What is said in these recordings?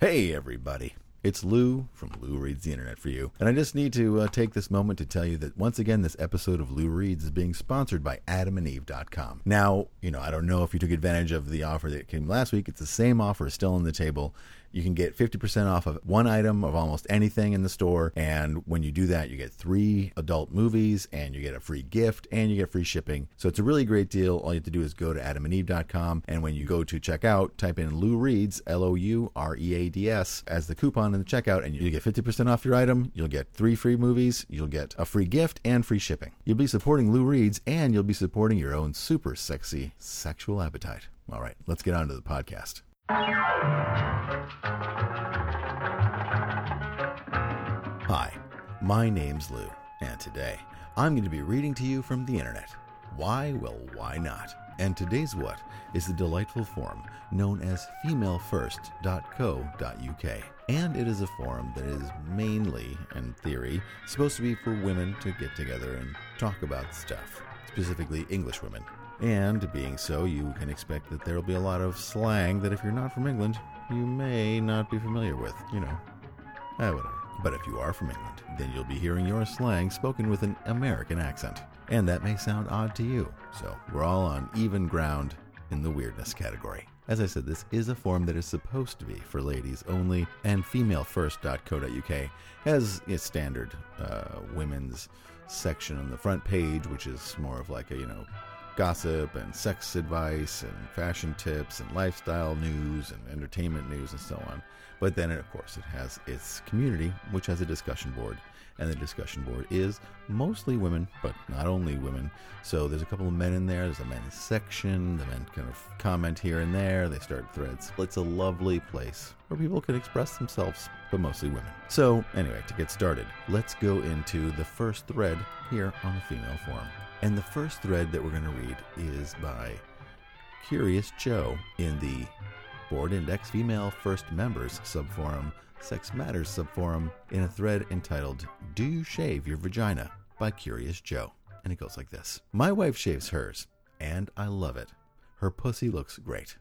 Hey, everybody. It's Lou from Lou Reads the Internet for you. And I just need to uh, take this moment to tell you that once again, this episode of Lou Reads is being sponsored by adamandeve.com. Now, you know, I don't know if you took advantage of the offer that came last week. It's the same offer, still on the table. You can get 50% off of one item of almost anything in the store. And when you do that, you get three adult movies and you get a free gift and you get free shipping. So it's a really great deal. All you have to do is go to adamandeve.com. And when you go to checkout, type in Lou Reads, L O U R E A D S, as the coupon in the checkout. And you get 50% off your item. You'll get three free movies. You'll get a free gift and free shipping. You'll be supporting Lou Reads and you'll be supporting your own super sexy sexual appetite. All right, let's get on to the podcast. Hi, my name's Lou, and today I'm going to be reading to you from the internet. Why? Well, why not? And today's what is the delightful forum known as femalefirst.co.uk. And it is a forum that is mainly, in theory, supposed to be for women to get together and talk about stuff, specifically English women. And being so, you can expect that there will be a lot of slang that if you're not from England, you may not be familiar with. You know, eh, whatever. But if you are from England, then you'll be hearing your slang spoken with an American accent. And that may sound odd to you. So we're all on even ground in the weirdness category. As I said, this is a form that is supposed to be for ladies only, and femalefirst.co.uk has its standard uh, women's section on the front page, which is more of like a, you know, gossip and sex advice and fashion tips and lifestyle news and entertainment news and so on. But then, of course, it has its community, which has a discussion board. And the discussion board is mostly women, but not only women. So there's a couple of men in there. There's a men's section. The men kind of comment here and there. They start threads. It's a lovely place where people can express themselves, but mostly women. So, anyway, to get started, let's go into the first thread here on the female forum. And the first thread that we're going to read is by Curious Joe in the Board Index Female First Members subforum, Sex Matters subforum, in a thread entitled Do You Shave Your Vagina? by Curious Joe. And it goes like this My wife shaves hers, and I love it. Her pussy looks great.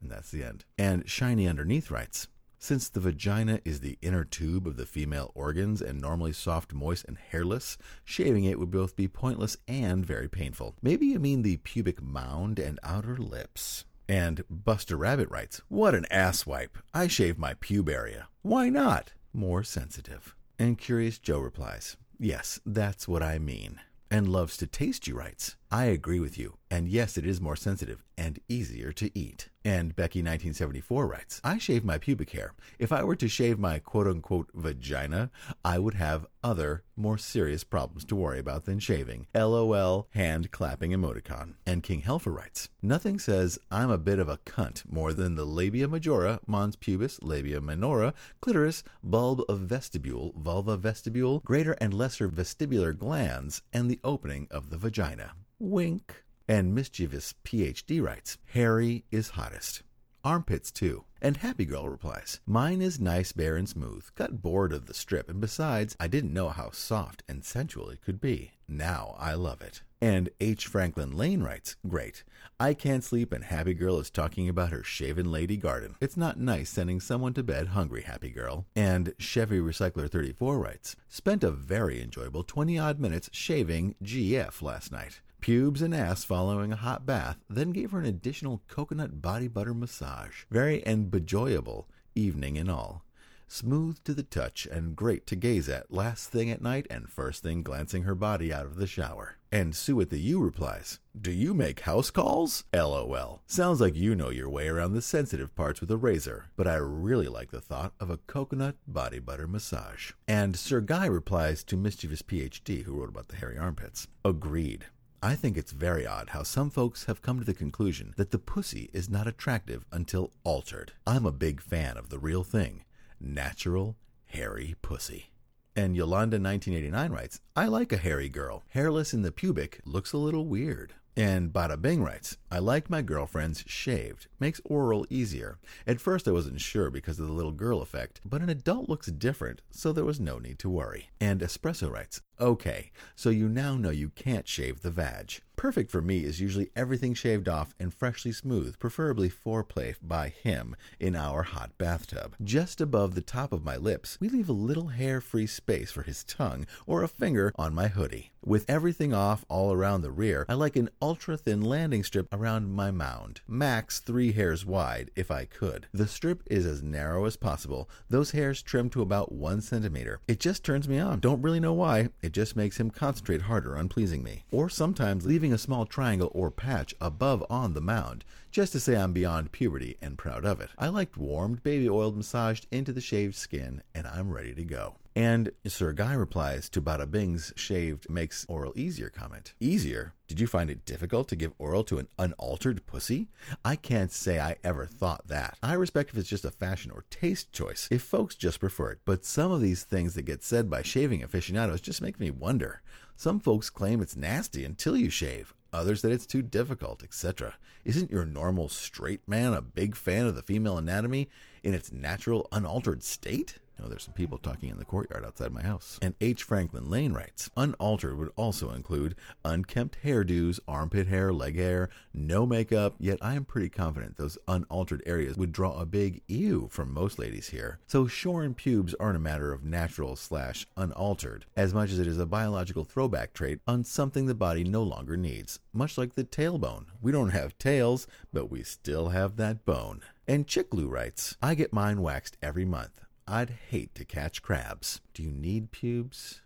And that's the end. And Shiny Underneath writes since the vagina is the inner tube of the female organs and normally soft, moist, and hairless, shaving it would both be pointless and very painful. Maybe you mean the pubic mound and outer lips. And Buster Rabbit writes, What an asswipe. I shave my pube area. Why not? More sensitive. And Curious Joe replies, Yes, that's what I mean. And loves to taste you writes, I agree with you. And yes, it is more sensitive and easier to eat. And Becky1974 writes, I shave my pubic hair. If I were to shave my quote unquote vagina, I would have other, more serious problems to worry about than shaving. LOL, hand clapping emoticon. And King Helfer writes, Nothing says I'm a bit of a cunt more than the labia majora, mons pubis, labia minora, clitoris, bulb of vestibule, vulva vestibule, greater and lesser vestibular glands, and the opening of the vagina. Wink. And mischievous PhD writes, Harry is hottest. Armpits too. And Happy Girl replies, Mine is nice, bare, and smooth. Got bored of the strip, and besides, I didn't know how soft and sensual it could be. Now I love it. And H. Franklin Lane writes, Great. I can't sleep, and Happy Girl is talking about her shaven lady garden. It's not nice sending someone to bed hungry, Happy Girl. And Chevy Recycler 34 writes, Spent a very enjoyable 20 odd minutes shaving GF last night pubes and ass following a hot bath, then gave her an additional coconut body butter massage. Very enjoyable evening in all. Smooth to the touch and great to gaze at last thing at night and first thing glancing her body out of the shower. And Sue at the U replies, Do you make house calls? LOL. Sounds like you know your way around the sensitive parts with a razor, but I really like the thought of a coconut body butter massage. And Sir Guy replies to Mischievous PhD, who wrote about the hairy armpits. Agreed. I think it's very odd how some folks have come to the conclusion that the pussy is not attractive until altered. I'm a big fan of the real thing natural, hairy pussy. And Yolanda1989 writes, I like a hairy girl. Hairless in the pubic looks a little weird. And Bada Bing writes, I like my girlfriend's shaved. Makes oral easier. At first I wasn't sure because of the little girl effect, but an adult looks different, so there was no need to worry. And Espresso writes, Okay, so you now know you can't shave the vag. Perfect for me is usually everything shaved off and freshly smooth, preferably foreplay by him in our hot bathtub. Just above the top of my lips, we leave a little hair free space for his tongue or a finger on my hoodie. With everything off all around the rear, I like an ultra thin landing strip around my mound, max three hairs wide if I could. The strip is as narrow as possible, those hairs trimmed to about one centimeter. It just turns me on. Don't really know why, it just makes him concentrate harder on pleasing me. Or sometimes leaving a small triangle or patch above on the mound, just to say I'm beyond puberty and proud of it. I liked warmed baby oil massaged into the shaved skin, and I'm ready to go. And Sir Guy replies to Bada Bing's shaved makes oral easier comment. Easier? Did you find it difficult to give oral to an unaltered pussy? I can't say I ever thought that. I respect if it's just a fashion or taste choice, if folks just prefer it, but some of these things that get said by shaving aficionados just make me wonder. Some folks claim it's nasty until you shave others that it's too difficult, etc. Isn't your normal straight man a big fan of the female anatomy in its natural, unaltered state? There's some people talking in the courtyard outside my house. And H. Franklin Lane writes Unaltered would also include unkempt hairdos, armpit hair, leg hair, no makeup, yet I am pretty confident those unaltered areas would draw a big ew from most ladies here. So shorn pubes aren't a matter of natural slash unaltered, as much as it is a biological throwback trait on something the body no longer needs, much like the tailbone. We don't have tails, but we still have that bone. And Chicklu writes, I get mine waxed every month. I'd hate to catch crabs. Do you need pubes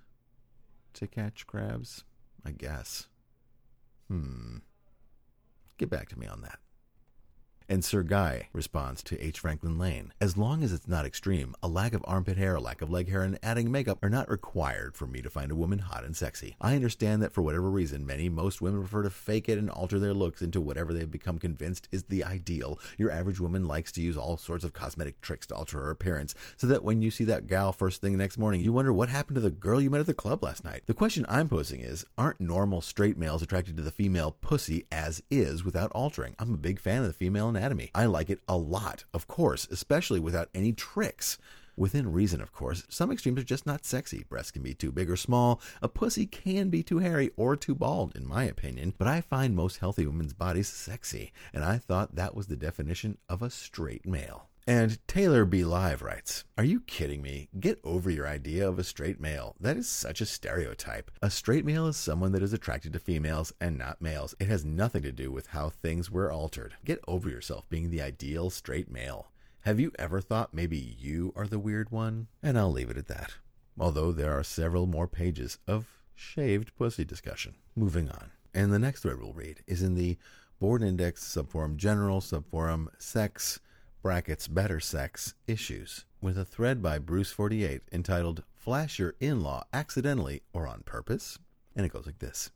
to catch crabs? I guess. Hmm. Get back to me on that. And Sir Guy responds to H. Franklin Lane As long as it's not extreme, a lack of armpit hair, a lack of leg hair, and adding makeup are not required for me to find a woman hot and sexy. I understand that for whatever reason, many, most women prefer to fake it and alter their looks into whatever they've become convinced is the ideal. Your average woman likes to use all sorts of cosmetic tricks to alter her appearance, so that when you see that gal first thing next morning, you wonder what happened to the girl you met at the club last night. The question I'm posing is Aren't normal straight males attracted to the female pussy as is without altering? I'm a big fan of the female anatomy anatomy. I like it a lot, of course, especially without any tricks. Within reason, of course. Some extremes are just not sexy. Breasts can be too big or small. A pussy can be too hairy or too bald, in my opinion. But I find most healthy women's bodies sexy, and I thought that was the definition of a straight male. And Taylor B. Live writes, Are you kidding me? Get over your idea of a straight male. That is such a stereotype. A straight male is someone that is attracted to females and not males. It has nothing to do with how things were altered. Get over yourself being the ideal straight male. Have you ever thought maybe you are the weird one? And I'll leave it at that. Although there are several more pages of shaved pussy discussion. Moving on. And the next thread we'll read is in the Board Index Subforum General Subforum Sex brackets better sex issues with a thread by Bruce48 entitled Flash Your In Law Accidentally or on Purpose. And it goes like this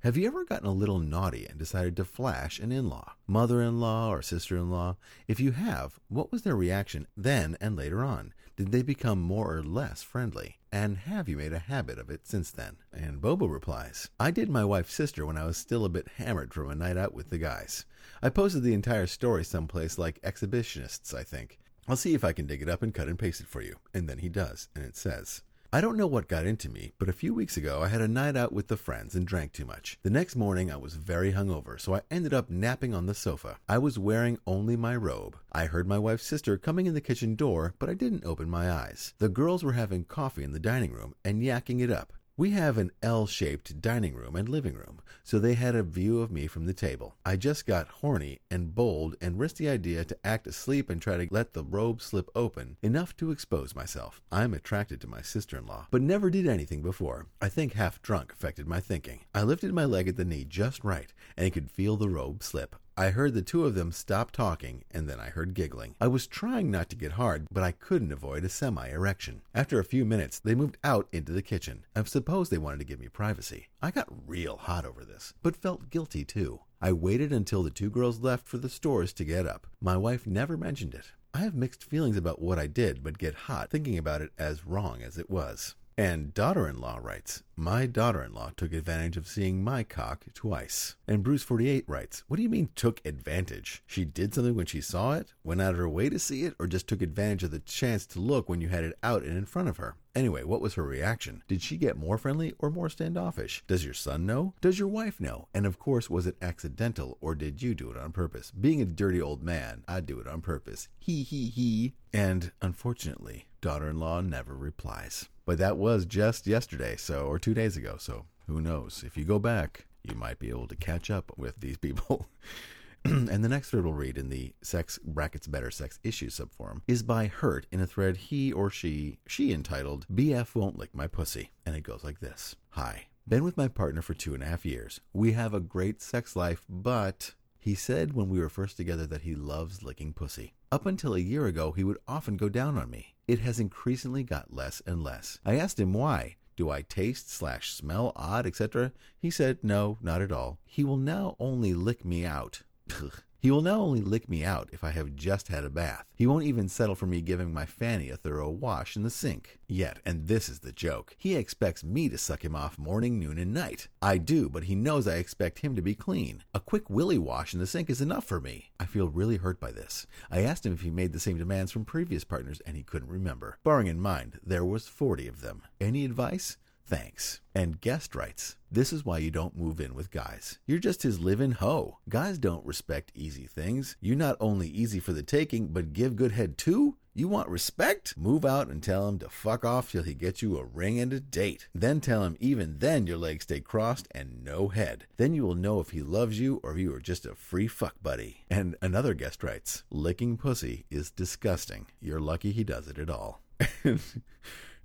Have you ever gotten a little naughty and decided to flash an in law, mother in law, or sister in law? If you have, what was their reaction then and later on? Did they become more or less friendly? And have you made a habit of it since then? And Bobo replies, I did my wife's sister when I was still a bit hammered from a night out with the guys. I posted the entire story someplace like Exhibitionists, I think. I'll see if I can dig it up and cut and paste it for you. And then he does, and it says, I don't know what got into me, but a few weeks ago I had a night out with the friends and drank too much. The next morning I was very hungover, so I ended up napping on the sofa. I was wearing only my robe. I heard my wife's sister coming in the kitchen door, but I didn't open my eyes. The girls were having coffee in the dining room and yakking it up. We have an L shaped dining room and living room, so they had a view of me from the table. I just got horny and bold and risked the idea to act asleep and try to let the robe slip open, enough to expose myself. I'm attracted to my sister in law, but never did anything before. I think half drunk affected my thinking. I lifted my leg at the knee just right and could feel the robe slip. I heard the two of them stop talking, and then I heard giggling. I was trying not to get hard, but I couldn't avoid a semi erection. After a few minutes, they moved out into the kitchen. I suppose they wanted to give me privacy. I got real hot over this, but felt guilty too. I waited until the two girls left for the stores to get up. My wife never mentioned it. I have mixed feelings about what I did, but get hot thinking about it as wrong as it was. And daughter in law writes, My daughter in law took advantage of seeing my cock twice. And Bruce48 writes, What do you mean took advantage? She did something when she saw it, went out of her way to see it, or just took advantage of the chance to look when you had it out and in front of her? Anyway, what was her reaction? Did she get more friendly or more standoffish? Does your son know? Does your wife know? And of course, was it accidental or did you do it on purpose? Being a dirty old man, I'd do it on purpose. He, he, he. And unfortunately, daughter in law never replies. But that was just yesterday, so, or two days ago, so who knows? If you go back, you might be able to catch up with these people. and the next thread we'll read in the sex brackets better sex issues subforum is by Hurt in a thread he or she she entitled BF won't lick my pussy. And it goes like this. Hi. Been with my partner for two and a half years. We have a great sex life, but he said when we were first together that he loves licking pussy. Up until a year ago, he would often go down on me. It has increasingly got less and less. I asked him why. Do I taste slash smell odd, etc.? He said no, not at all. He will now only lick me out. He will now only lick me out if I have just had a bath. He won't even settle for me giving my fanny a thorough wash in the sink. Yet, and this is the joke, he expects me to suck him off morning, noon, and night. I do, but he knows I expect him to be clean. A quick willy wash in the sink is enough for me. I feel really hurt by this. I asked him if he made the same demands from previous partners, and he couldn't remember. Barring in mind, there was 40 of them. Any advice? Thanks. And guest writes, This is why you don't move in with guys. You're just his live in hoe. Guys don't respect easy things. You not only easy for the taking, but give good head too? You want respect? Move out and tell him to fuck off till he gets you a ring and a date. Then tell him even then your legs stay crossed and no head. Then you will know if he loves you or you are just a free fuck buddy. And another guest writes, Licking pussy is disgusting. You're lucky he does it at all.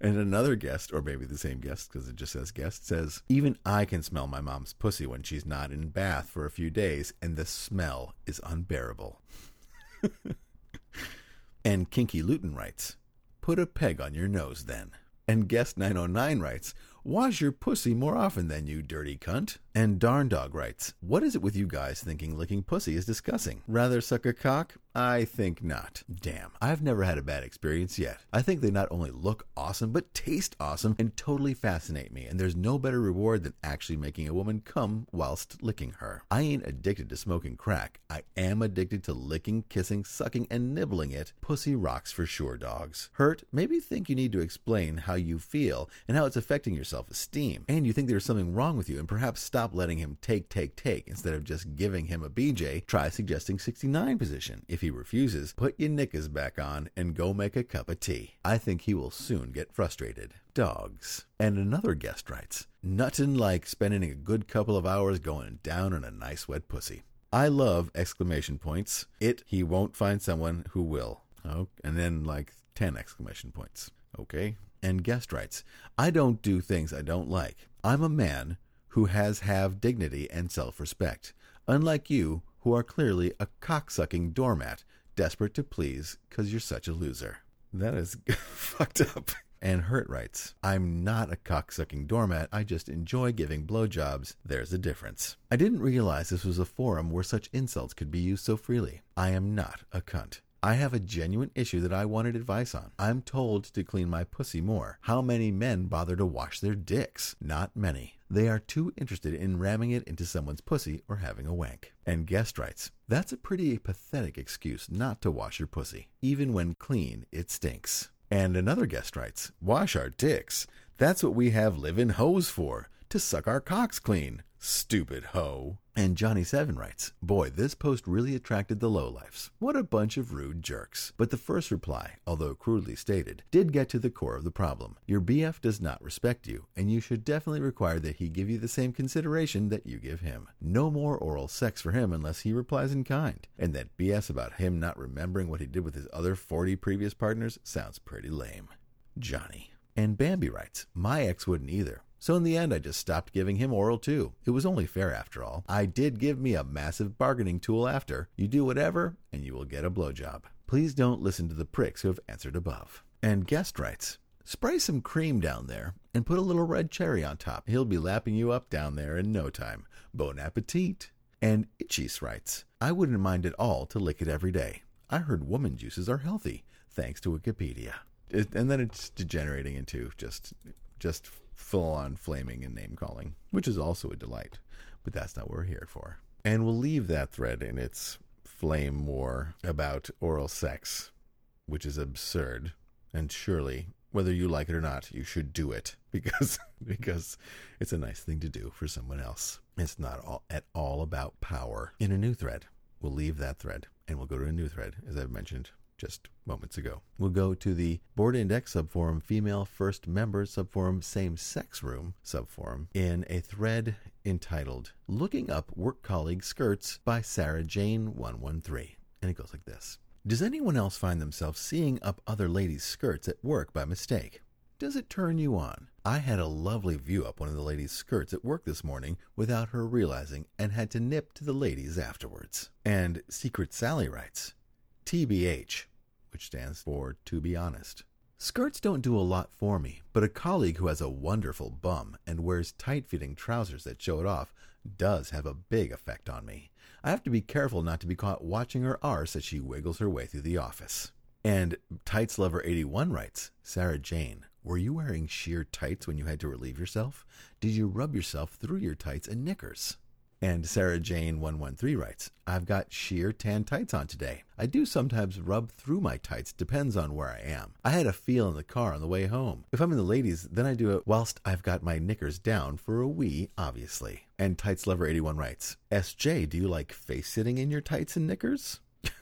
And another guest, or maybe the same guest because it just says guest, says, Even I can smell my mom's pussy when she's not in bath for a few days, and the smell is unbearable. and Kinky Luton writes, Put a peg on your nose then. And guest 909 writes, Wash your pussy more often than you dirty cunt. And Darn Dog writes, What is it with you guys thinking licking pussy is disgusting? Rather suck a cock? I think not. Damn, I've never had a bad experience yet. I think they not only look awesome, but taste awesome and totally fascinate me, and there's no better reward than actually making a woman come whilst licking her. I ain't addicted to smoking crack. I am addicted to licking, kissing, sucking, and nibbling it. Pussy rocks for sure, dogs. Hurt, maybe think you need to explain how you feel and how it's affecting your self esteem, and you think there's something wrong with you, and perhaps stop letting him take, take, take instead of just giving him a BJ. Try suggesting 69 position. If he refuses, put your knickers back on and go make a cup of tea. I think he will soon get frustrated. Dogs. And another guest writes, Nothing like spending a good couple of hours going down on a nice wet pussy. I love exclamation points. It, he won't find someone who will. Oh, and then like 10 exclamation points. Okay. And guest writes, I don't do things I don't like. I'm a man who has have dignity and self-respect. Unlike you, who are clearly a cocksucking doormat, desperate to please because you're such a loser. That is fucked up. And Hurt writes, I'm not a cocksucking doormat. I just enjoy giving blowjobs. There's a difference. I didn't realize this was a forum where such insults could be used so freely. I am not a cunt. I have a genuine issue that I wanted advice on. I'm told to clean my pussy more. How many men bother to wash their dicks? Not many. They are too interested in ramming it into someone's pussy or having a wank. And guest writes, That's a pretty pathetic excuse not to wash your pussy. Even when clean, it stinks. And another guest writes, Wash our dicks. That's what we have live-in hoes for, to suck our cocks clean. Stupid hoe. And Johnny Seven writes, Boy, this post really attracted the lowlifes. What a bunch of rude jerks. But the first reply, although crudely stated, did get to the core of the problem. Your BF does not respect you, and you should definitely require that he give you the same consideration that you give him. No more oral sex for him unless he replies in kind. And that BS about him not remembering what he did with his other 40 previous partners sounds pretty lame. Johnny. And Bambi writes, My ex wouldn't either. So in the end, I just stopped giving him oral too. It was only fair after all. I did give me a massive bargaining tool after. You do whatever, and you will get a blowjob. Please don't listen to the pricks who have answered above. And guest writes, Spray some cream down there and put a little red cherry on top. He'll be lapping you up down there in no time. Bon appetit. And Itchis writes, I wouldn't mind at all to lick it every day. I heard woman juices are healthy, thanks to Wikipedia. It, and then it's degenerating into just just full on flaming and name calling, which is also a delight. But that's not what we're here for. And we'll leave that thread in its flame war about oral sex, which is absurd. And surely, whether you like it or not, you should do it because because it's a nice thing to do for someone else. It's not all, at all about power. In a new thread, we'll leave that thread and we'll go to a new thread, as I've mentioned just moments ago. We'll go to the Board Index subforum Female First Member subforum Same Sex Room subforum in a thread entitled Looking Up Work Colleague Skirts by Sarah Jane 113. And it goes like this. Does anyone else find themselves seeing up other ladies' skirts at work by mistake? Does it turn you on? I had a lovely view up one of the ladies' skirts at work this morning without her realizing and had to nip to the ladies afterwards. And Secret Sally writes, TBH, which stands for To Be Honest. Skirts don't do a lot for me, but a colleague who has a wonderful bum and wears tight fitting trousers that show it off does have a big effect on me. I have to be careful not to be caught watching her arse as she wiggles her way through the office. And Tights Lover 81 writes Sarah Jane, were you wearing sheer tights when you had to relieve yourself? Did you rub yourself through your tights and knickers? And Sarah Jane 113 writes, I've got sheer tan tights on today. I do sometimes rub through my tights, depends on where I am. I had a feel in the car on the way home. If I'm in the ladies, then I do it whilst I've got my knickers down for a wee, obviously. And Tights Lover 81 writes, SJ, do you like face sitting in your tights and knickers?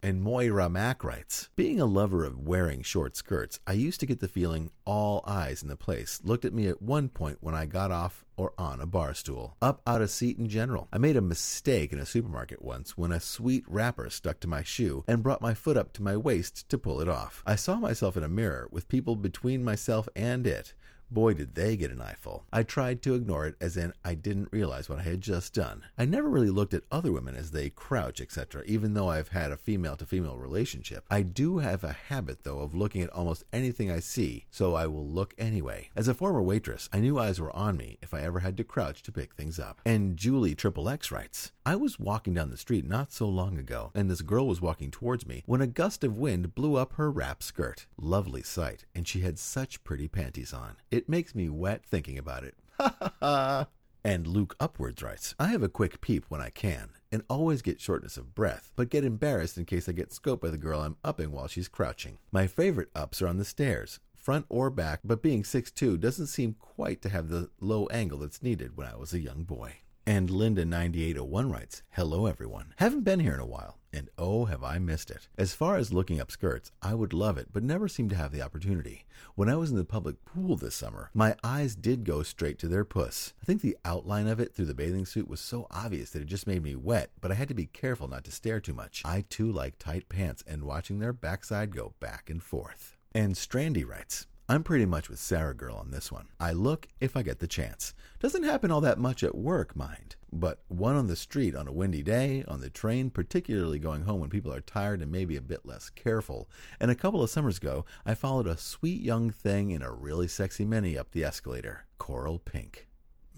And Moira Mack writes, Being a lover of wearing short skirts, I used to get the feeling all eyes in the place looked at me at one point when I got off or on a bar stool, up out of seat in general. I made a mistake in a supermarket once when a sweet wrapper stuck to my shoe and brought my foot up to my waist to pull it off. I saw myself in a mirror with people between myself and it. Boy, did they get an eyeful. I tried to ignore it as in I didn't realize what I had just done. I never really looked at other women as they crouch, etc., even though I've had a female to female relationship. I do have a habit, though, of looking at almost anything I see, so I will look anyway. As a former waitress, I knew eyes were on me if I ever had to crouch to pick things up. And Julie Triple X writes, I was walking down the street not so long ago, and this girl was walking towards me when a gust of wind blew up her wrap skirt. Lovely sight, and she had such pretty panties on. It makes me wet thinking about it. Ha ha ha. And Luke Upwards writes, I have a quick peep when I can, and always get shortness of breath, but get embarrassed in case I get scoped by the girl I'm upping while she's crouching. My favorite ups are on the stairs, front or back, but being 6'2 doesn't seem quite to have the low angle that's needed when I was a young boy. And Linda9801 writes, Hello everyone. Haven't been here in a while, and oh, have I missed it. As far as looking up skirts, I would love it, but never seem to have the opportunity. When I was in the public pool this summer, my eyes did go straight to their puss. I think the outline of it through the bathing suit was so obvious that it just made me wet, but I had to be careful not to stare too much. I too like tight pants and watching their backside go back and forth. And Strandy writes, I'm pretty much with Sarah Girl on this one. I look if I get the chance. Doesn't happen all that much at work, mind. But one on the street on a windy day, on the train, particularly going home when people are tired and maybe a bit less careful. And a couple of summers ago, I followed a sweet young thing in a really sexy mini up the escalator. Coral pink.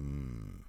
Mmm.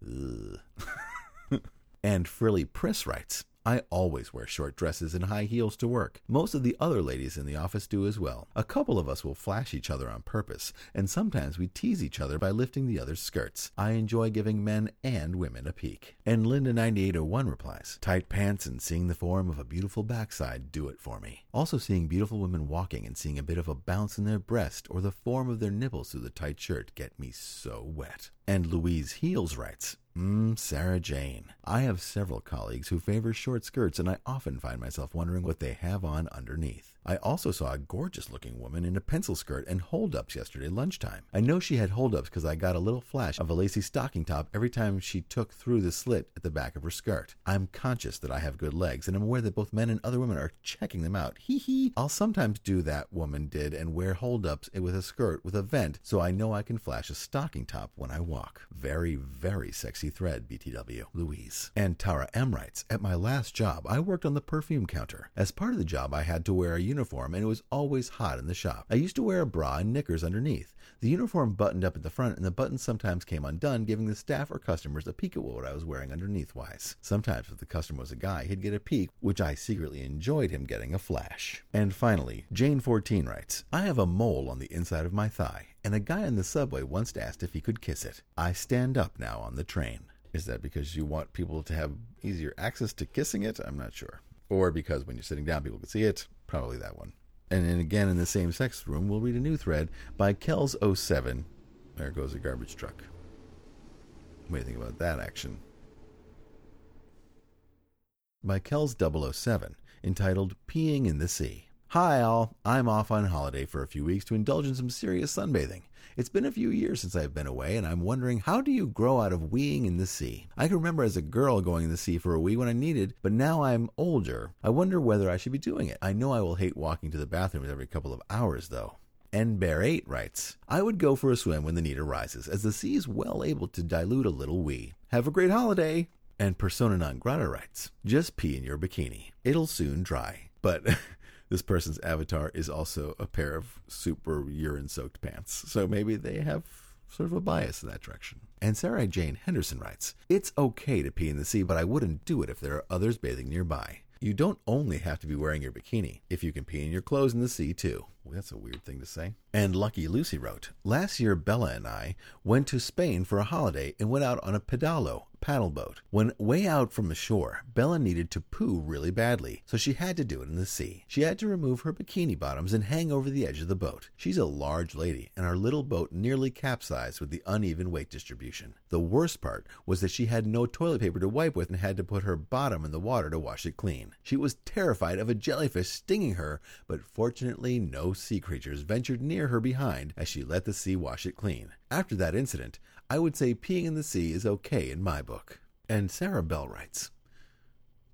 and Frilly Priss writes, I always wear short dresses and high heels to work. Most of the other ladies in the office do as well. A couple of us will flash each other on purpose, and sometimes we tease each other by lifting the other's skirts. I enjoy giving men and women a peek. And Linda9801 replies, Tight pants and seeing the form of a beautiful backside do it for me. Also, seeing beautiful women walking and seeing a bit of a bounce in their breast or the form of their nipples through the tight shirt get me so wet. And Louise Heels writes, Mmm, Sarah Jane. I have several colleagues who favor short skirts, and I often find myself wondering what they have on underneath. I also saw a gorgeous looking woman in a pencil skirt and hold ups yesterday lunchtime. I know she had hold ups because I got a little flash of a lacy stocking top every time she took through the slit at the back of her skirt. I'm conscious that I have good legs, and I'm aware that both men and other women are checking them out. Hee hee. I'll sometimes do that woman did and wear hold ups with a skirt with a vent so I know I can flash a stocking top when I walk. Very, very sexy thread, BTW. Louise. And Tara M writes, At my last job, I worked on the perfume counter. As part of the job, I had to wear a uniform uniform and it was always hot in the shop. I used to wear a bra and knickers underneath. The uniform buttoned up at the front and the buttons sometimes came undone, giving the staff or customers a peek at what I was wearing underneath wise. Sometimes if the customer was a guy, he'd get a peek, which I secretly enjoyed him getting a flash. And finally, Jane14 writes, I have a mole on the inside of my thigh, and a guy in the subway once asked if he could kiss it. I stand up now on the train. Is that because you want people to have easier access to kissing it? I'm not sure. Or because when you're sitting down, people can see it? Probably that one. And then again, in the same sex room, we'll read a new thread by Kells07. There goes a garbage truck. What do you think about that action? By Kells007, entitled Peeing in the Sea. Hi, all. I'm off on holiday for a few weeks to indulge in some serious sunbathing. It's been a few years since I've been away, and I'm wondering how do you grow out of weeing in the sea? I can remember as a girl going in the sea for a wee when I needed, but now I'm older. I wonder whether I should be doing it. I know I will hate walking to the bathrooms every couple of hours, though. And Bear 8 writes, I would go for a swim when the need arises, as the sea is well able to dilute a little wee. Have a great holiday! And Persona Non Grata writes, Just pee in your bikini. It'll soon dry. But this person's avatar is also a pair of super urine soaked pants. So maybe they have sort of a bias in that direction. And Sarah Jane Henderson writes It's okay to pee in the sea, but I wouldn't do it if there are others bathing nearby. You don't only have to be wearing your bikini. If you can pee in your clothes in the sea, too. That's a weird thing to say. And Lucky Lucy wrote Last year, Bella and I went to Spain for a holiday and went out on a pedalo, paddle boat. When way out from the shore, Bella needed to poo really badly, so she had to do it in the sea. She had to remove her bikini bottoms and hang over the edge of the boat. She's a large lady, and our little boat nearly capsized with the uneven weight distribution. The worst part was that she had no toilet paper to wipe with and had to put her bottom in the water to wash it clean. She was terrified of a jellyfish stinging her, but fortunately no sea creatures ventured near her behind as she let the sea wash it clean. After that incident, I would say peeing in the sea is okay in my book. And Sarah Bell writes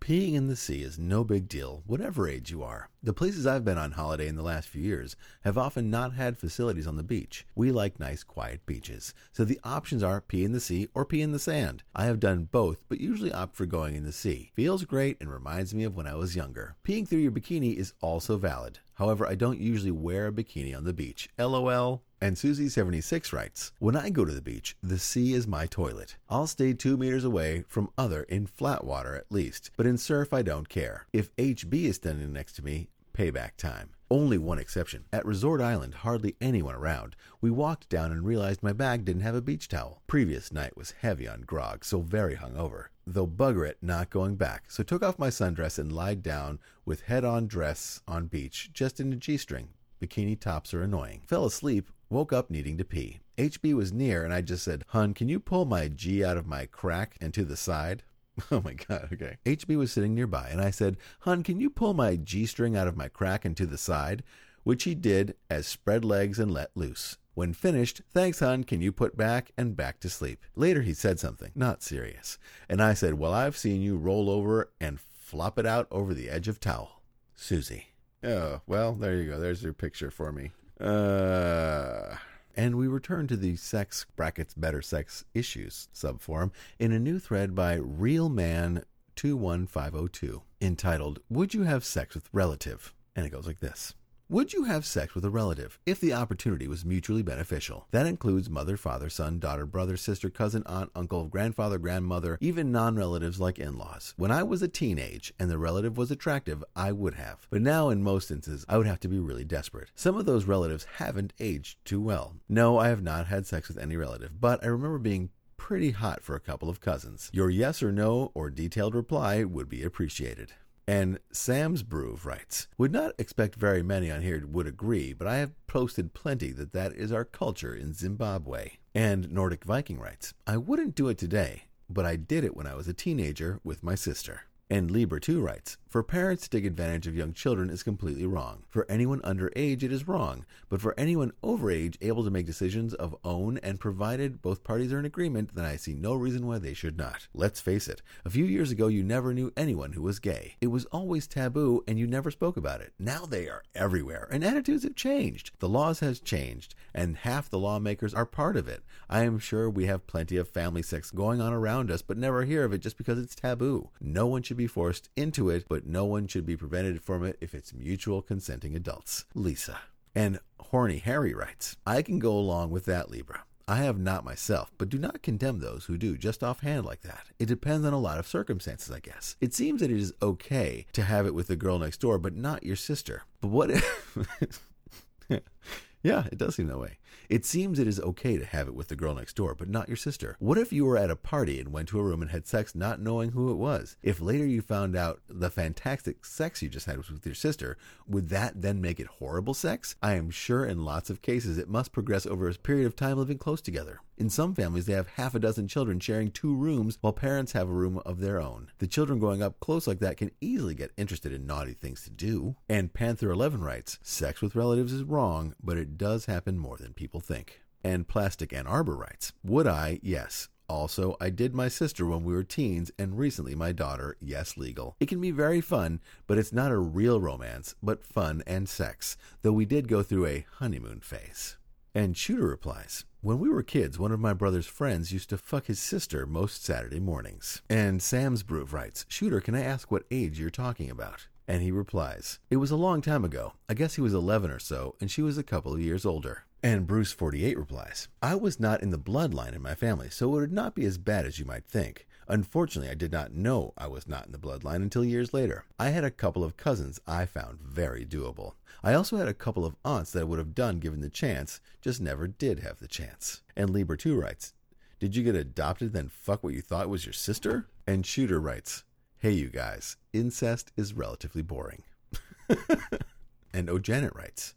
Peeing in the sea is no big deal, whatever age you are. The places I've been on holiday in the last few years have often not had facilities on the beach. We like nice, quiet beaches, so the options are pee in the sea or pee in the sand. I have done both, but usually opt for going in the sea. Feels great and reminds me of when I was younger. Peeing through your bikini is also valid. However, I don't usually wear a bikini on the beach. LOL. And Susie76 writes When I go to the beach, the sea is my toilet. I'll stay two meters away from other in flat water at least, but in surf I don't care. If HB is standing next to me, payback time. Only one exception. At Resort Island, hardly anyone around. We walked down and realized my bag didn't have a beach towel. Previous night was heavy on grog, so very hungover. Though bugger it, not going back. So took off my sundress and lied down with head on dress on beach, just in a G string. Bikini tops are annoying. Fell asleep, woke up needing to pee. HB was near, and I just said, Hun, can you pull my G out of my crack and to the side? Oh my god, okay. HB was sitting nearby, and I said, Hun, can you pull my G string out of my crack and to the side? Which he did as spread legs and let loose. When finished, thanks, hon, can you put back and back to sleep? Later he said something, not serious. And I said, Well, I've seen you roll over and flop it out over the edge of towel. Susie. Oh, well, there you go. There's your picture for me. Uh. And we return to the sex brackets better sex issues subforum in a new thread by Real Man 21502 entitled Would You Have Sex with Relative? And it goes like this. Would you have sex with a relative if the opportunity was mutually beneficial? That includes mother, father, son, daughter, brother, sister, cousin, aunt, uncle, grandfather, grandmother, even non relatives like in laws. When I was a teenage and the relative was attractive, I would have. But now, in most instances, I would have to be really desperate. Some of those relatives haven't aged too well. No, I have not had sex with any relative, but I remember being pretty hot for a couple of cousins. Your yes or no or detailed reply would be appreciated. And Sam's Brew writes, Would not expect very many on here would agree, but I have posted plenty that that is our culture in Zimbabwe. And Nordic Viking writes, I wouldn't do it today, but I did it when I was a teenager with my sister. And Lieber too writes, For parents to take advantage of young children is completely wrong. For anyone under age, it is wrong. But for anyone over age able to make decisions of own and provided both parties are in agreement, then I see no reason why they should not. Let's face it, a few years ago you never knew anyone who was gay. It was always taboo and you never spoke about it. Now they are everywhere, and attitudes have changed. The laws has changed, and half the lawmakers are part of it. I am sure we have plenty of family sex going on around us, but never hear of it just because it's taboo. No one should should be forced into it, but no one should be prevented from it if it's mutual consenting adults. Lisa. And Horny Harry writes, I can go along with that, Libra. I have not myself, but do not condemn those who do just offhand like that. It depends on a lot of circumstances, I guess. It seems that it is okay to have it with the girl next door, but not your sister. But what if. yeah, it does seem that way. It seems it is okay to have it with the girl next door, but not your sister. What if you were at a party and went to a room and had sex not knowing who it was? If later you found out the fantastic sex you just had was with your sister, would that then make it horrible sex? I am sure in lots of cases it must progress over a period of time living close together. In some families, they have half a dozen children sharing two rooms while parents have a room of their own. The children growing up close like that can easily get interested in naughty things to do. And Panther 11 writes Sex with relatives is wrong, but it does happen more than people think. And Plastic Ann Arbor writes Would I? Yes. Also, I did my sister when we were teens, and recently my daughter, yes, legal. It can be very fun, but it's not a real romance, but fun and sex, though we did go through a honeymoon phase. And Shooter replies, when we were kids, one of my brother's friends used to fuck his sister most Saturday mornings. And Sam's Brew writes, Shooter, can I ask what age you're talking about? And he replies, It was a long time ago. I guess he was 11 or so, and she was a couple of years older. And Bruce48 replies, I was not in the bloodline in my family, so it would not be as bad as you might think. Unfortunately, I did not know I was not in the bloodline until years later. I had a couple of cousins I found very doable. I also had a couple of aunts that I would have done given the chance, just never did have the chance. And Lieber 2 writes, Did you get adopted then fuck what you thought was your sister? And Shooter writes, Hey you guys, incest is relatively boring. and O'Janet writes,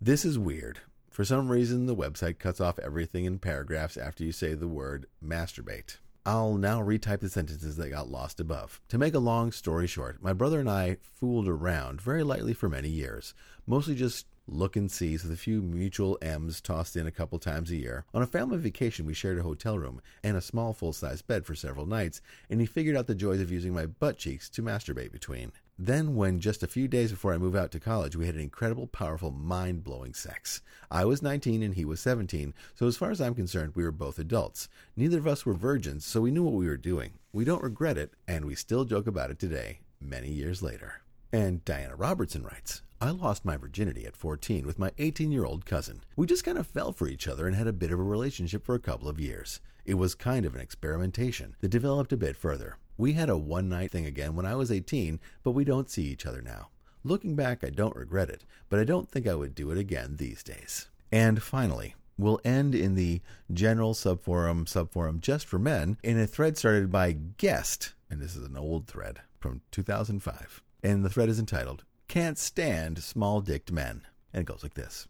This is weird. For some reason, the website cuts off everything in paragraphs after you say the word masturbate. I'll now retype the sentences that got lost above. To make a long story short, my brother and I fooled around very lightly for many years, mostly just look and sees with a few mutual M's tossed in a couple times a year. On a family vacation, we shared a hotel room and a small full size bed for several nights, and he figured out the joys of using my butt cheeks to masturbate between. Then, when just a few days before I moved out to college, we had an incredible, powerful, mind blowing sex. I was 19 and he was 17, so as far as I'm concerned, we were both adults. Neither of us were virgins, so we knew what we were doing. We don't regret it, and we still joke about it today, many years later. And Diana Robertson writes, I lost my virginity at 14 with my 18 year old cousin. We just kind of fell for each other and had a bit of a relationship for a couple of years. It was kind of an experimentation that developed a bit further. We had a one night thing again when I was 18, but we don't see each other now. Looking back, I don't regret it, but I don't think I would do it again these days. And finally, we'll end in the general subforum, subforum just for men, in a thread started by Guest, and this is an old thread from 2005. And the thread is entitled, Can't Stand Small Dicked Men. And it goes like this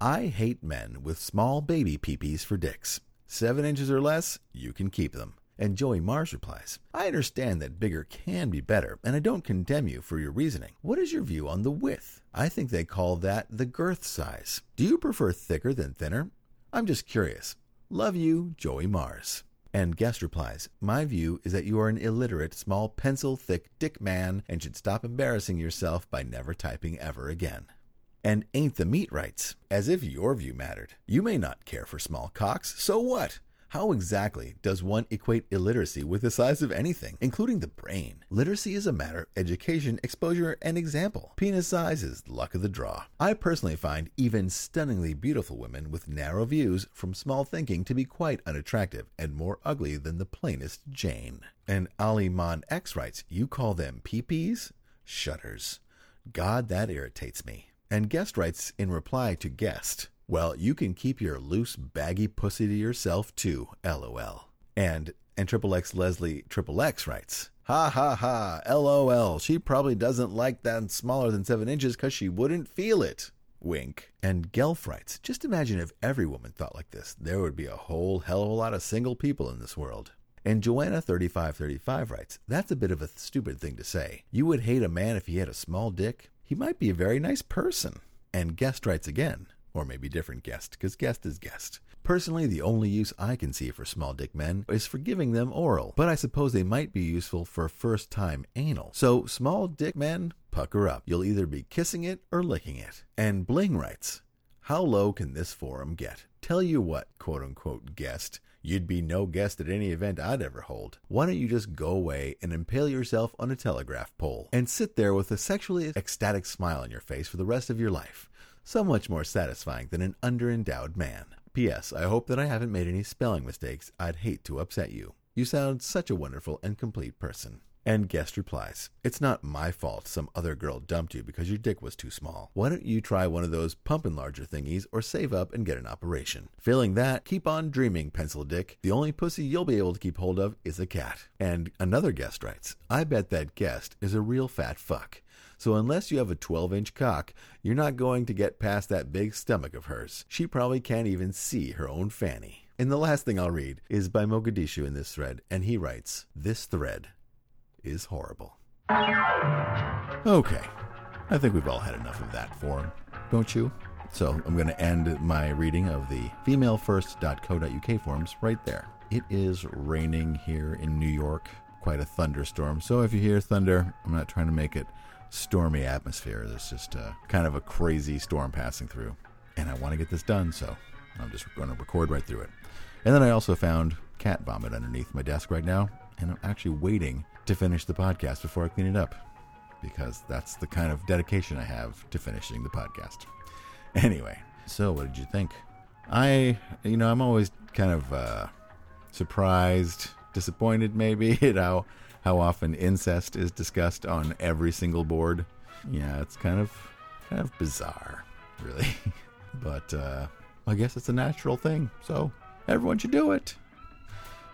I hate men with small baby peepees for dicks. Seven inches or less, you can keep them. And Joey Mars replies, I understand that bigger can be better, and I don't condemn you for your reasoning. What is your view on the width? I think they call that the girth size. Do you prefer thicker than thinner? I'm just curious. Love you, Joey Mars. And Guest replies, My view is that you are an illiterate, small, pencil thick dick man and should stop embarrassing yourself by never typing ever again. And Ain't the Meat writes, As if your view mattered. You may not care for small cocks, so what? How exactly does one equate illiteracy with the size of anything, including the brain? Literacy is a matter of education, exposure, and example. Penis size is luck of the draw. I personally find even stunningly beautiful women with narrow views from small thinking to be quite unattractive and more ugly than the plainest Jane. And Ali Mon X writes, You call them peepees? Shudders. God, that irritates me. And Guest writes in reply to Guest, well, you can keep your loose, baggy pussy to yourself too, lol. And and Triple X Leslie Triple X writes, Ha ha ha, lol. She probably doesn't like that smaller than seven inches because she wouldn't feel it. Wink. And Gelf writes, Just imagine if every woman thought like this. There would be a whole hell of a lot of single people in this world. And Joanna3535 writes, That's a bit of a stupid thing to say. You would hate a man if he had a small dick? He might be a very nice person. And Guest writes again, or maybe different guest, because guest is guest. Personally, the only use I can see for small dick men is for giving them oral, but I suppose they might be useful for first time anal. So, small dick men, pucker up. You'll either be kissing it or licking it. And Bling writes, How low can this forum get? Tell you what, quote unquote, guest. You'd be no guest at any event I'd ever hold. Why don't you just go away and impale yourself on a telegraph pole and sit there with a sexually ecstatic smile on your face for the rest of your life? So much more satisfying than an underendowed man. P.S. I hope that I haven't made any spelling mistakes. I'd hate to upset you. You sound such a wonderful and complete person. And guest replies, It's not my fault some other girl dumped you because your dick was too small. Why don't you try one of those pump enlarger thingies or save up and get an operation? Failing that, keep on dreaming, pencil dick. The only pussy you'll be able to keep hold of is a cat. And another guest writes, I bet that guest is a real fat fuck. So unless you have a 12 inch cock, you're not going to get past that big stomach of hers. She probably can't even see her own fanny. And the last thing I'll read is by Mogadishu in this thread, and he writes, This thread is horrible. Okay, I think we've all had enough of that form, don't you? So I'm going to end my reading of the femalefirst.co.uk forums right there. It is raining here in New York, quite a thunderstorm. So if you hear thunder, I'm not trying to make it stormy atmosphere. There's just a, kind of a crazy storm passing through. And I want to get this done, so I'm just going to record right through it. And then I also found cat vomit underneath my desk right now, and I'm actually waiting to finish the podcast before I clean it up because that's the kind of dedication I have to finishing the podcast. Anyway, so what did you think? I, you know, I'm always kind of uh, surprised, disappointed maybe at how how often incest is discussed on every single board. Yeah, it's kind of kind of bizarre, really. but uh, I guess it's a natural thing, so everyone should do it.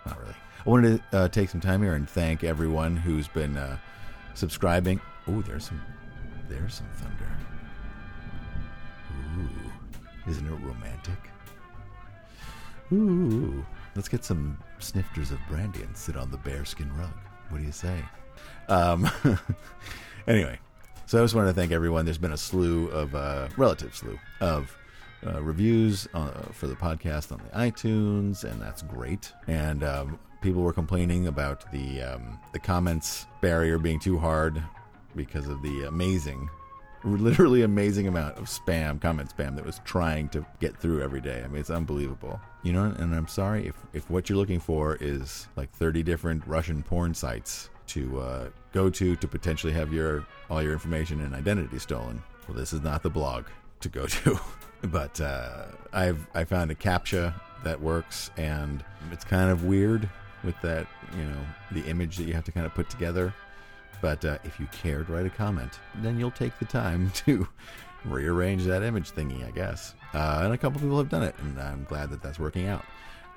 Not really. I wanted to uh, take some time here and thank everyone who's been uh, subscribing. Oh, there's some, there's some thunder. Ooh, isn't it romantic? Ooh, let's get some snifters of brandy and sit on the bearskin rug. What do you say? Um, anyway, so I just wanted to thank everyone. There's been a slew of uh, relative slew of uh, reviews uh, for the podcast on the iTunes, and that's great. And um, people were complaining about the um, the comments barrier being too hard because of the amazing, literally amazing amount of spam, comment spam that was trying to get through every day. I mean, it's unbelievable. You know, and I'm sorry if if what you're looking for is like 30 different Russian porn sites to uh, go to to potentially have your all your information and identity stolen. Well, this is not the blog to go to. but uh, I've I found a captcha that works, and it's kind of weird with that you know the image that you have to kind of put together. But uh, if you care to write a comment, then you'll take the time to rearrange that image thingy, I guess. Uh, and a couple people have done it, and I'm glad that that's working out.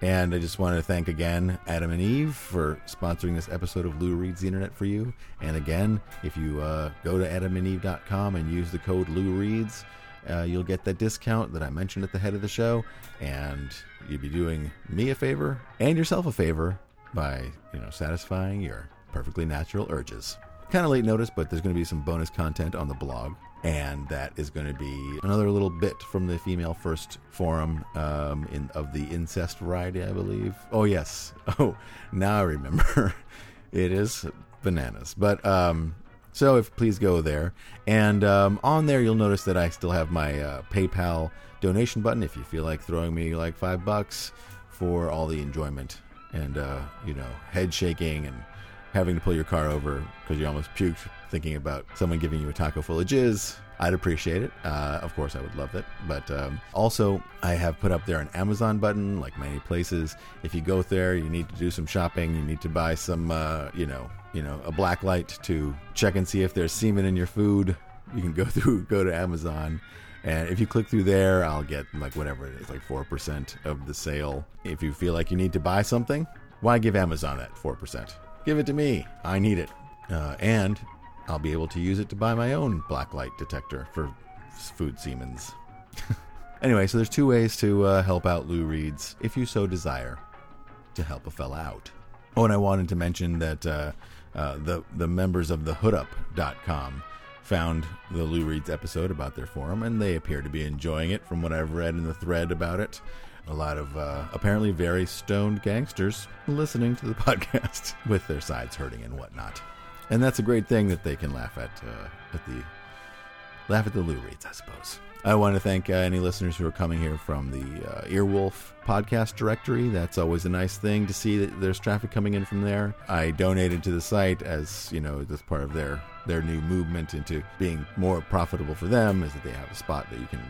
And I just wanted to thank again Adam and Eve for sponsoring this episode of Lou Reads the Internet for you. And again, if you uh, go to adamandeve.com and use the code Lou Reads, uh, you'll get that discount that I mentioned at the head of the show, and you'd be doing me a favor and yourself a favor by you know satisfying your perfectly natural urges. Kind of late notice, but there's going to be some bonus content on the blog, and that is going to be another little bit from the female first forum um, in of the incest variety, I believe. Oh yes, oh now I remember. it is bananas, but um, so if please go there, and um, on there you'll notice that I still have my uh, PayPal donation button. If you feel like throwing me like five bucks for all the enjoyment and uh, you know head shaking and having to pull your car over because you almost puked thinking about someone giving you a taco full of jizz. I'd appreciate it. Uh, of course, I would love it. But um, also, I have put up there an Amazon button, like many places. If you go there, you need to do some shopping. You need to buy some, uh, you know, you know, a black light to check and see if there's semen in your food. You can go through, go to Amazon and if you click through there, I'll get like whatever it is, like 4% of the sale. If you feel like you need to buy something, why give Amazon that 4%? Give it to me. I need it. Uh, and I'll be able to use it to buy my own blacklight detector for food Siemens. anyway, so there's two ways to uh, help out Lou Reads if you so desire to help a fella out. Oh, and I wanted to mention that uh, uh, the the members of the hoodup.com found the Lou Reads episode about their forum, and they appear to be enjoying it from what I've read in the thread about it. A lot of uh, apparently very stoned gangsters listening to the podcast with their sides hurting and whatnot. And that's a great thing that they can laugh at uh, at the laugh at the Lou Reads, I suppose. I want to thank uh, any listeners who are coming here from the uh, Earwolf podcast directory. That's always a nice thing to see that there's traffic coming in from there. I donated to the site as you know, as part of their their new movement into being more profitable for them, is that they have a spot that you can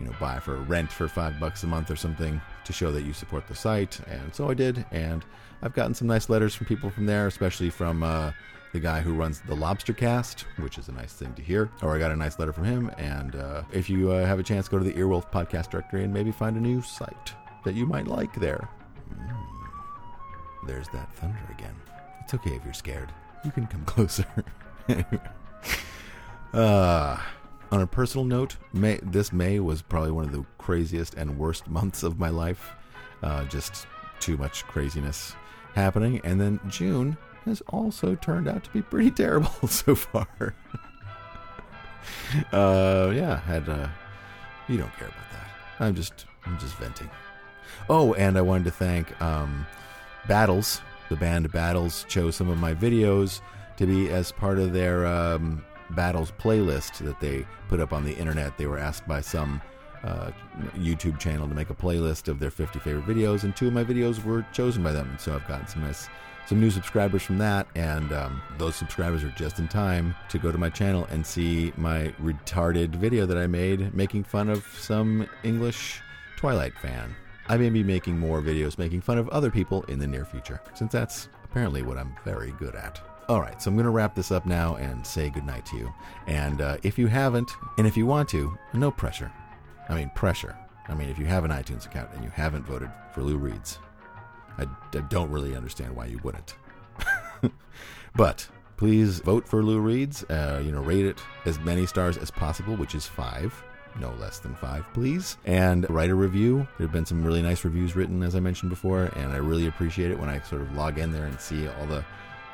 you know buy for rent for five bucks a month or something to show that you support the site. And so I did, and I've gotten some nice letters from people from there, especially from. Uh, the guy who runs the Lobster Cast, which is a nice thing to hear. Or I got a nice letter from him. And uh, if you uh, have a chance, go to the Earwolf podcast directory and maybe find a new site that you might like there. Mm. There's that thunder again. It's okay if you're scared. You can come closer. uh, on a personal note, May, this May was probably one of the craziest and worst months of my life. Uh, just too much craziness happening. And then June has also turned out to be pretty terrible so far. uh, yeah, had uh, you don't care about that. I'm just I'm just venting. Oh, and I wanted to thank um, Battles. The band Battles chose some of my videos to be as part of their um, Battles playlist that they put up on the internet. They were asked by some uh, YouTube channel to make a playlist of their 50 favorite videos, and two of my videos were chosen by them. So I've gotten some nice some new subscribers from that, and um, those subscribers are just in time to go to my channel and see my retarded video that I made making fun of some English Twilight fan. I may be making more videos making fun of other people in the near future, since that's apparently what I'm very good at. All right, so I'm going to wrap this up now and say goodnight to you. And uh, if you haven't, and if you want to, no pressure. I mean, pressure. I mean, if you have an iTunes account and you haven't voted for Lou Reads, I, I don't really understand why you wouldn't. but please vote for Lou Reads. Uh, you know, rate it as many stars as possible, which is five. No less than five, please. And write a review. There have been some really nice reviews written, as I mentioned before, and I really appreciate it when I sort of log in there and see all the,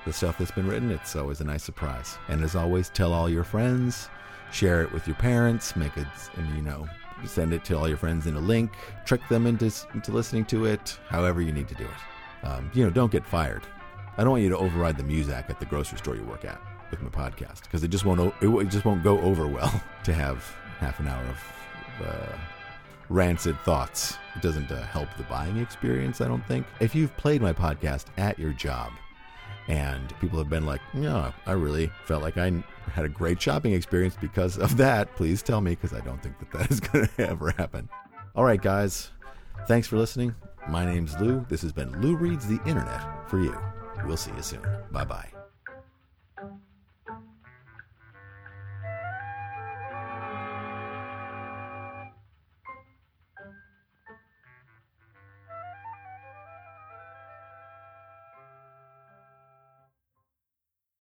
the stuff that's been written. It's always a nice surprise. And as always, tell all your friends, share it with your parents, make it, and you know, send it to all your friends in a link, trick them into, into listening to it, however you need to do it. Um, you know, don't get fired. I don't want you to override the Muzak at the grocery store you work at with my podcast because it just won't it just won't go over well to have half an hour of uh, rancid thoughts. It doesn't uh, help the buying experience, I don't think. If you've played my podcast at your job and people have been like, "No, I really felt like I had a great shopping experience because of that." Please tell me because I don't think that that is going to ever happen. All right, guys. Thanks for listening. My name's Lou. This has been Lou Reads the Internet for you. We'll see you soon. Bye bye.